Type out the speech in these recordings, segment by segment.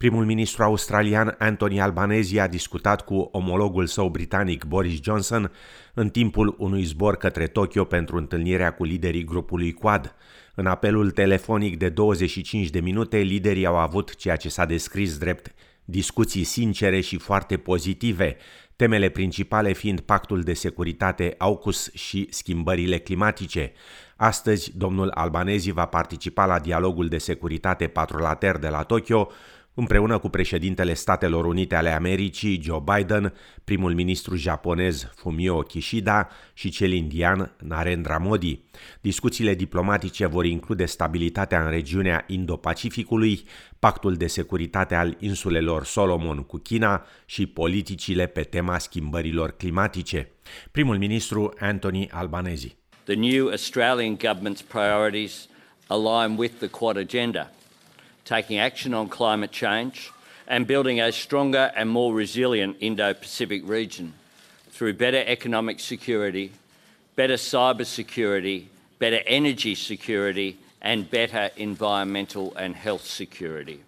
Primul ministru australian Anthony Albanese a discutat cu omologul său britanic Boris Johnson în timpul unui zbor către Tokyo pentru întâlnirea cu liderii grupului Quad. În apelul telefonic de 25 de minute, liderii au avut ceea ce s-a descris drept discuții sincere și foarte pozitive, temele principale fiind pactul de securitate AUKUS și schimbările climatice. Astăzi, domnul Albanezi va participa la dialogul de securitate patrulater de la Tokyo, împreună cu președintele Statelor Unite ale Americii, Joe Biden, primul ministru japonez Fumio Kishida și cel indian Narendra Modi. Discuțiile diplomatice vor include stabilitatea în regiunea Indo-Pacificului, pactul de securitate al insulelor Solomon cu China și politicile pe tema schimbărilor climatice. Primul ministru Anthony Albanese. The new Australian government's priorities align with the Quad agenda – taking action on climate change, and building a stronger and more resilient Indo Pacific region through better economic security, better cyber security, better energy security, and better environmental and health security.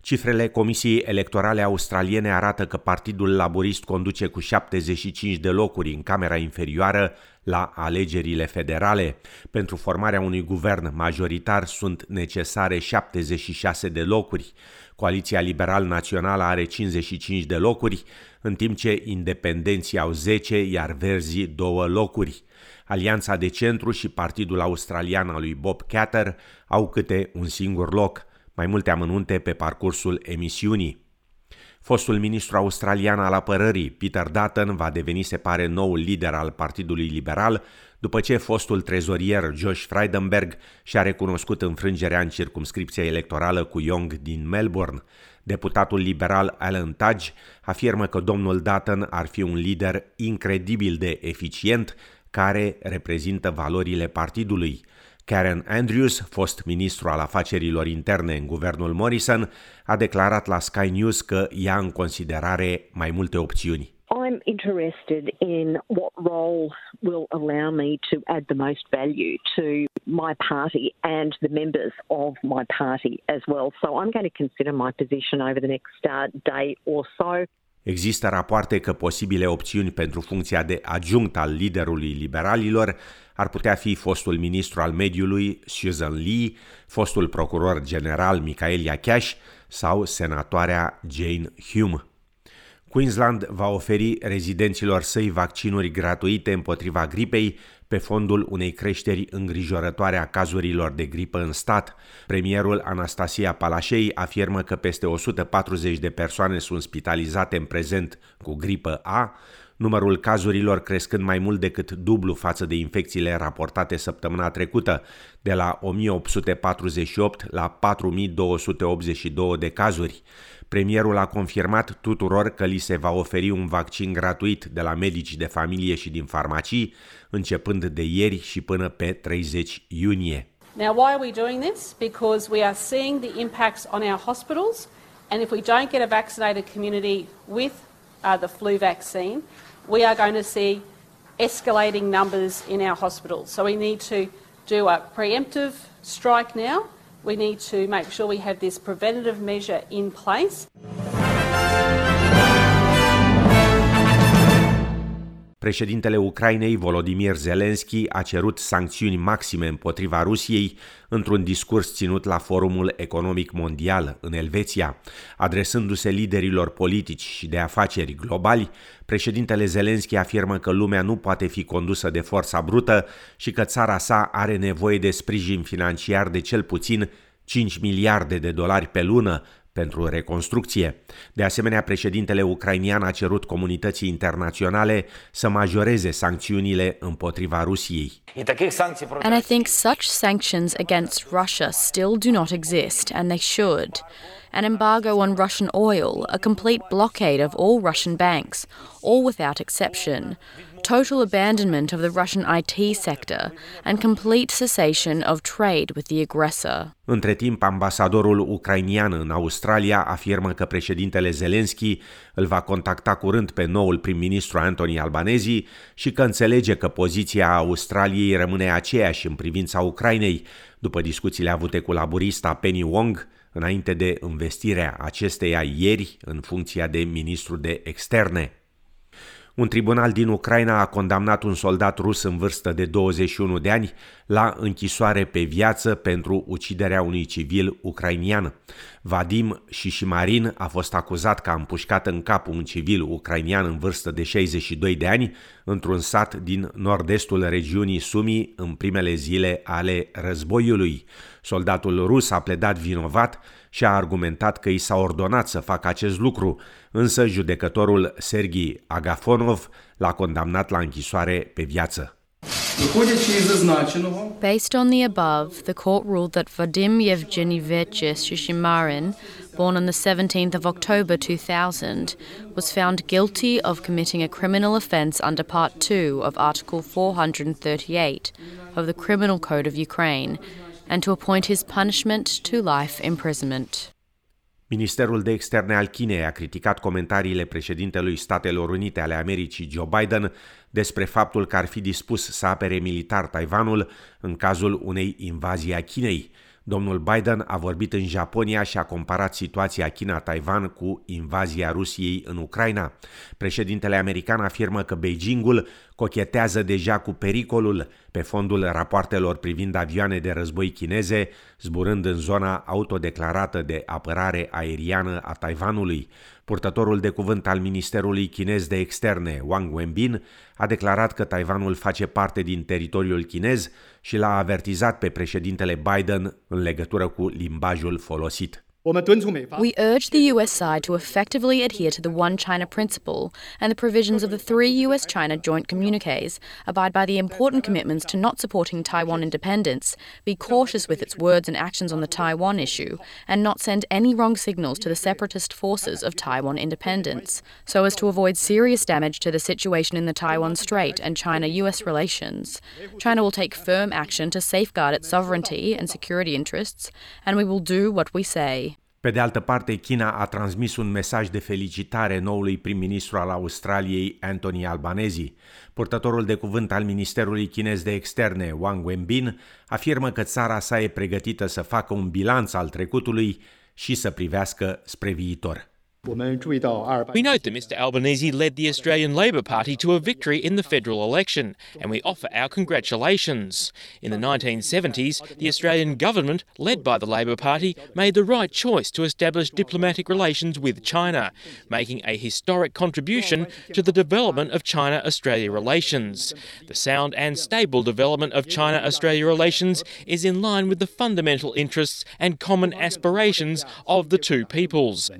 Cifrele Comisiei Electorale Australiene arată că Partidul Laborist conduce cu 75 de locuri în Camera Inferioară la alegerile federale. Pentru formarea unui guvern majoritar sunt necesare 76 de locuri. Coaliția Liberal Națională are 55 de locuri, în timp ce independenții au 10, iar verzii 2 locuri. Alianța de centru și Partidul Australian al lui Bob Catter au câte un singur loc. Mai multe amănunte pe parcursul emisiunii. Fostul ministru australian al apărării, Peter Dutton, va deveni, se pare, noul lider al Partidului Liberal, după ce fostul trezorier Josh Frydenberg și-a recunoscut înfrângerea în circumscripția electorală cu Young din Melbourne. Deputatul liberal Alan Tudge afirmă că domnul Dutton ar fi un lider incredibil de eficient care reprezintă valorile partidului. Karen Andrews, fost ministru al afacerilor interne în guvernul Morrison, a declarat la Sky News că ia în considerare mai multe opțiuni. I'm interested in what role will allow me to add the most value to my party and the members of my party as well. So I'm going to consider my position over the next uh, day or so. Există rapoarte că posibile opțiuni pentru funcția de adjunct al liderului liberalilor ar putea fi fostul ministru al mediului Susan Lee, fostul procuror general Michael Iacheaș sau senatoarea Jane Hume. Queensland va oferi rezidenților săi vaccinuri gratuite împotriva gripei pe fondul unei creșteri îngrijorătoare a cazurilor de gripă în stat. Premierul Anastasia Palașei afirmă că peste 140 de persoane sunt spitalizate în prezent cu gripă A, numărul cazurilor crescând mai mult decât dublu față de infecțiile raportate săptămâna trecută, de la 1848 la 4282 de cazuri. Premierul a confirmat tuturor că li se va oferi un vaccin gratuit de la medici de familie și din farmacii, începând de ieri și până pe 30 iunie. Now, why are we doing this? Because we are seeing the impacts on our hospitals, and if we don't get a vaccinated community with uh, the flu vaccine, we are going to see escalating numbers in our hospitals. So we need to do a preemptive strike now. We need to make sure we have this preventative measure in place. Președintele Ucrainei, Volodymyr Zelensky, a cerut sancțiuni maxime împotriva Rusiei într-un discurs ținut la Forumul Economic Mondial în Elveția. Adresându-se liderilor politici și de afaceri globali, președintele Zelensky afirmă că lumea nu poate fi condusă de forța brută și că țara sa are nevoie de sprijin financiar de cel puțin 5 miliarde de dolari pe lună pentru reconstrucție. De asemenea, președintele ucrainian a cerut comunității internaționale să majoreze sancțiunile împotriva Rusiei. And I think such sanctions against Russia still do not exist and they should. An embargo on Russian oil, a complete blockade of all Russian banks, all without exception, total abandonment of the Russian IT sector, and complete cessation of trade with the aggressor. Între timp, ambasadorul ucrainian în Australia afirmă că președintele Zelensky îl va contacta curând pe noul prim-ministru Anthony Albanese și că înțelege că poziția Australiei rămâne aceeași în privința Ucrainei, după discuțiile avute cu laburista Penny Wong, înainte de investirea acesteia ieri în funcția de ministru de externe. Un tribunal din Ucraina a condamnat un soldat rus în vârstă de 21 de ani la închisoare pe viață pentru uciderea unui civil ucrainian. Vadim Shishimarin a fost acuzat că a împușcat în cap un civil ucrainian în vârstă de 62 de ani într-un sat din nord-estul regiunii Sumi în primele zile ale războiului. Soldatul rus a pledat vinovat și a argumentat că i s-a ordonat să facă acest lucru, însă judecătorul Sergii Agafonov l-a condamnat la închisoare pe viață. Based on the above, the court ruled that Vadim Yevgenievich Shishimarin, born on the 17th of October 2000, was found guilty of committing a criminal offence under Part 2 of Article 438 of the Criminal Code of Ukraine and to appoint his punishment to life imprisonment. Ministerul de Externe al Chinei a criticat comentariile președintelui Statelor Unite ale Americii Joe Biden despre faptul că ar fi dispus să apere militar Taiwanul în cazul unei invazii a Chinei. Domnul Biden a vorbit în Japonia și a comparat situația China-Taiwan cu invazia Rusiei în Ucraina. Președintele american afirmă că Beijingul cochetează deja cu pericolul pe fondul rapoartelor privind avioane de război chineze zburând în zona autodeclarată de apărare aeriană a Taiwanului. Purtătorul de cuvânt al Ministerului Chinez de Externe, Wang Wenbin, a declarat că Taiwanul face parte din teritoriul chinez și l-a avertizat pe președintele Biden în legătură cu limbajul folosit. We urge the US side to effectively adhere to the One China principle and the provisions of the three US China joint communiques, abide by the important commitments to not supporting Taiwan independence, be cautious with its words and actions on the Taiwan issue, and not send any wrong signals to the separatist forces of Taiwan independence, so as to avoid serious damage to the situation in the Taiwan Strait and China US relations. China will take firm action to safeguard its sovereignty and security interests, and we will do what we say. Pe de altă parte, China a transmis un mesaj de felicitare noului prim-ministru al Australiei, Anthony Albanese. Purtătorul de cuvânt al Ministerului Chinez de Externe, Wang Wenbin, afirmă că țara sa e pregătită să facă un bilanț al trecutului și să privească spre viitor. We note that Mr Albanese led the Australian Labor Party to a victory in the federal election, and we offer our congratulations. In the 1970s, the Australian government, led by the Labor Party, made the right choice to establish diplomatic relations with China, making a historic contribution to the development of China Australia relations. The sound and stable development of China Australia relations is in line with the fundamental interests and common aspirations of the two peoples.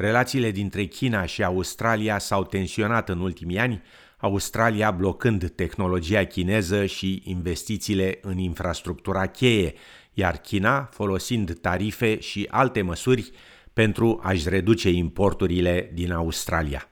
Relațiile dintre China și Australia s-au tensionat în ultimii ani, Australia blocând tehnologia chineză și investițiile în infrastructura cheie, iar China folosind tarife și alte măsuri pentru a-și reduce importurile din Australia.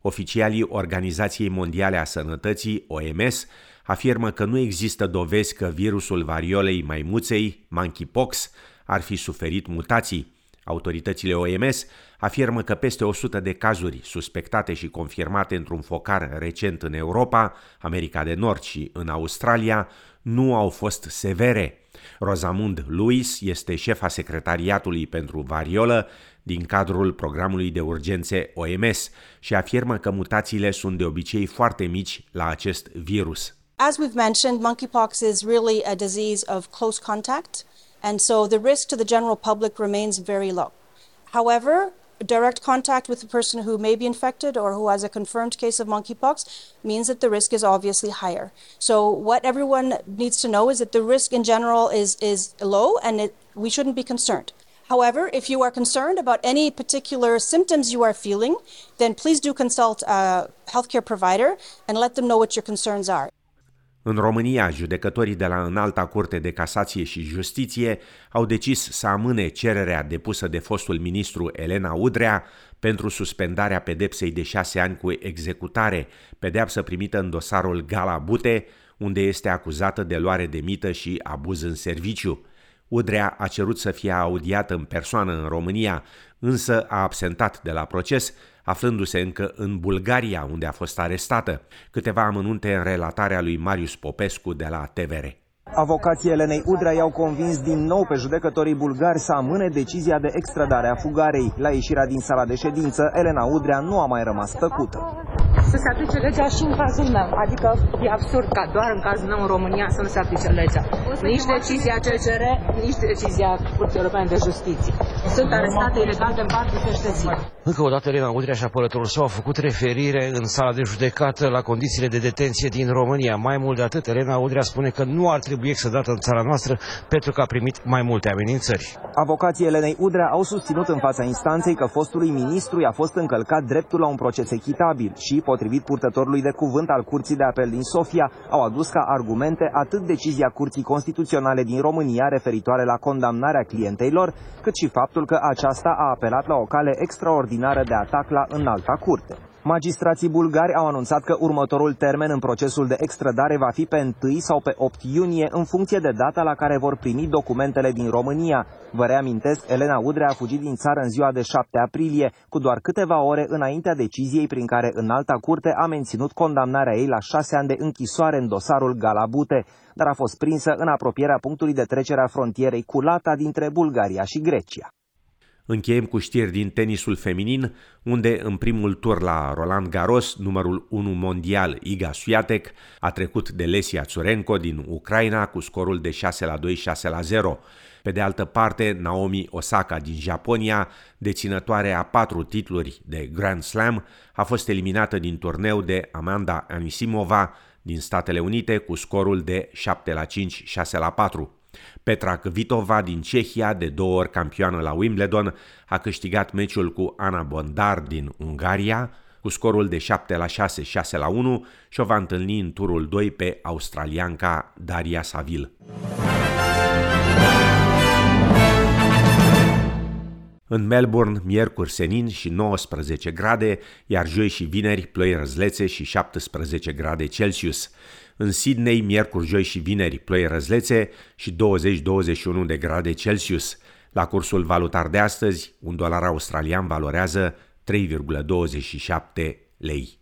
Oficialii Organizației Mondiale a Sănătății, OMS, afirmă că nu există dovezi că virusul variolei maimuței, monkeypox, ar fi suferit mutații. Autoritățile OMS afirmă că peste 100 de cazuri suspectate și confirmate într-un focar recent în Europa, America de Nord și în Australia nu au fost severe. Rosamund Lewis este șefa secretariatului pentru variolă din cadrul programului de urgențe OMS și afirmă că mutațiile sunt de obicei foarte mici la acest virus. As we've mentioned, monkeypox is really a disease of close contact, and so the risk to the general public remains very low. However, direct contact with a person who may be infected or who has a confirmed case of monkeypox means that the risk is obviously higher. So what everyone needs to know is that the risk in general is is low and it, we shouldn't be concerned. However, if you are concerned about any particular symptoms you are feeling, then please do consult a healthcare provider and let them know what your concerns are. În România, judecătorii de la Înalta Curte de Casație și Justiție au decis să amâne cererea depusă de fostul ministru Elena Udrea pentru suspendarea pedepsei de șase ani cu executare, pedeapsă primită în dosarul Gala Bute, unde este acuzată de luare de mită și abuz în serviciu. Udrea a cerut să fie audiată în persoană în România, însă a absentat de la proces, aflându-se încă în Bulgaria, unde a fost arestată. Câteva amănunte în relatarea lui Marius Popescu de la TVR. Avocații Elenei Udrea i-au convins din nou pe judecătorii bulgari să amâne decizia de extradare a fugarei. La ieșirea din sala de ședință, Elena Udrea nu a mai rămas tăcută să se aplice legea și în cazul meu. Adică e absurd ca doar în cazul meu în România să nu se aplice legea. Nici decizia CCR, nici decizia Curții Europene de Justiție. Sunt arestate ilegal de parte peste zi. Încă o dată, Elena Udrea și apărătorul său au făcut referire în sala de judecată la condițiile de detenție din România. Mai mult de atât, Elena Udrea spune că nu ar trebui extradată în țara noastră pentru că a primit mai multe amenințări. Avocații Elenei Udrea au susținut în fața instanței că fostului ministru i-a fost încălcat dreptul la un proces echitabil și, potrivit purtătorului de cuvânt al Curții de Apel din Sofia, au adus ca argumente atât decizia Curții Constituționale din România referitoare la condamnarea clienteilor, cât și faptul că aceasta a apelat la o cale extraordinară de atac la înalta curte. Magistrații bulgari au anunțat că următorul termen în procesul de extradare va fi pe 1 sau pe 8 iunie, în funcție de data la care vor primi documentele din România. Vă reamintesc, Elena Udrea a fugit din țară în ziua de 7 aprilie, cu doar câteva ore înaintea deciziei prin care în alta curte a menținut condamnarea ei la șase ani de închisoare în dosarul Galabute, dar a fost prinsă în apropierea punctului de trecere a frontierei cu Lata dintre Bulgaria și Grecia. Încheiem cu știri din tenisul feminin, unde în primul tur la Roland Garros, numărul 1 mondial Iga Swiatek a trecut de Lesia Tsurenko din Ucraina cu scorul de 6 la 2, 6 la 0. Pe de altă parte, Naomi Osaka din Japonia, deținătoare a patru titluri de Grand Slam, a fost eliminată din turneu de Amanda Anisimova din Statele Unite cu scorul de 7 la 5, 6 la 4. Petra Kvitova din Cehia, de două ori campioană la Wimbledon, a câștigat meciul cu Ana Bondar din Ungaria, cu scorul de 7 la 6, 6 la 1 și o va întâlni în turul 2 pe australianca Daria Savil. În Melbourne, miercuri senin și 19 grade, iar joi și vineri ploi răzlețe și 17 grade Celsius. În Sydney, miercuri, joi și vineri, ploi răzlețe și 20-21 de grade Celsius. La cursul valutar de astăzi, un dolar australian valorează 3,27 lei.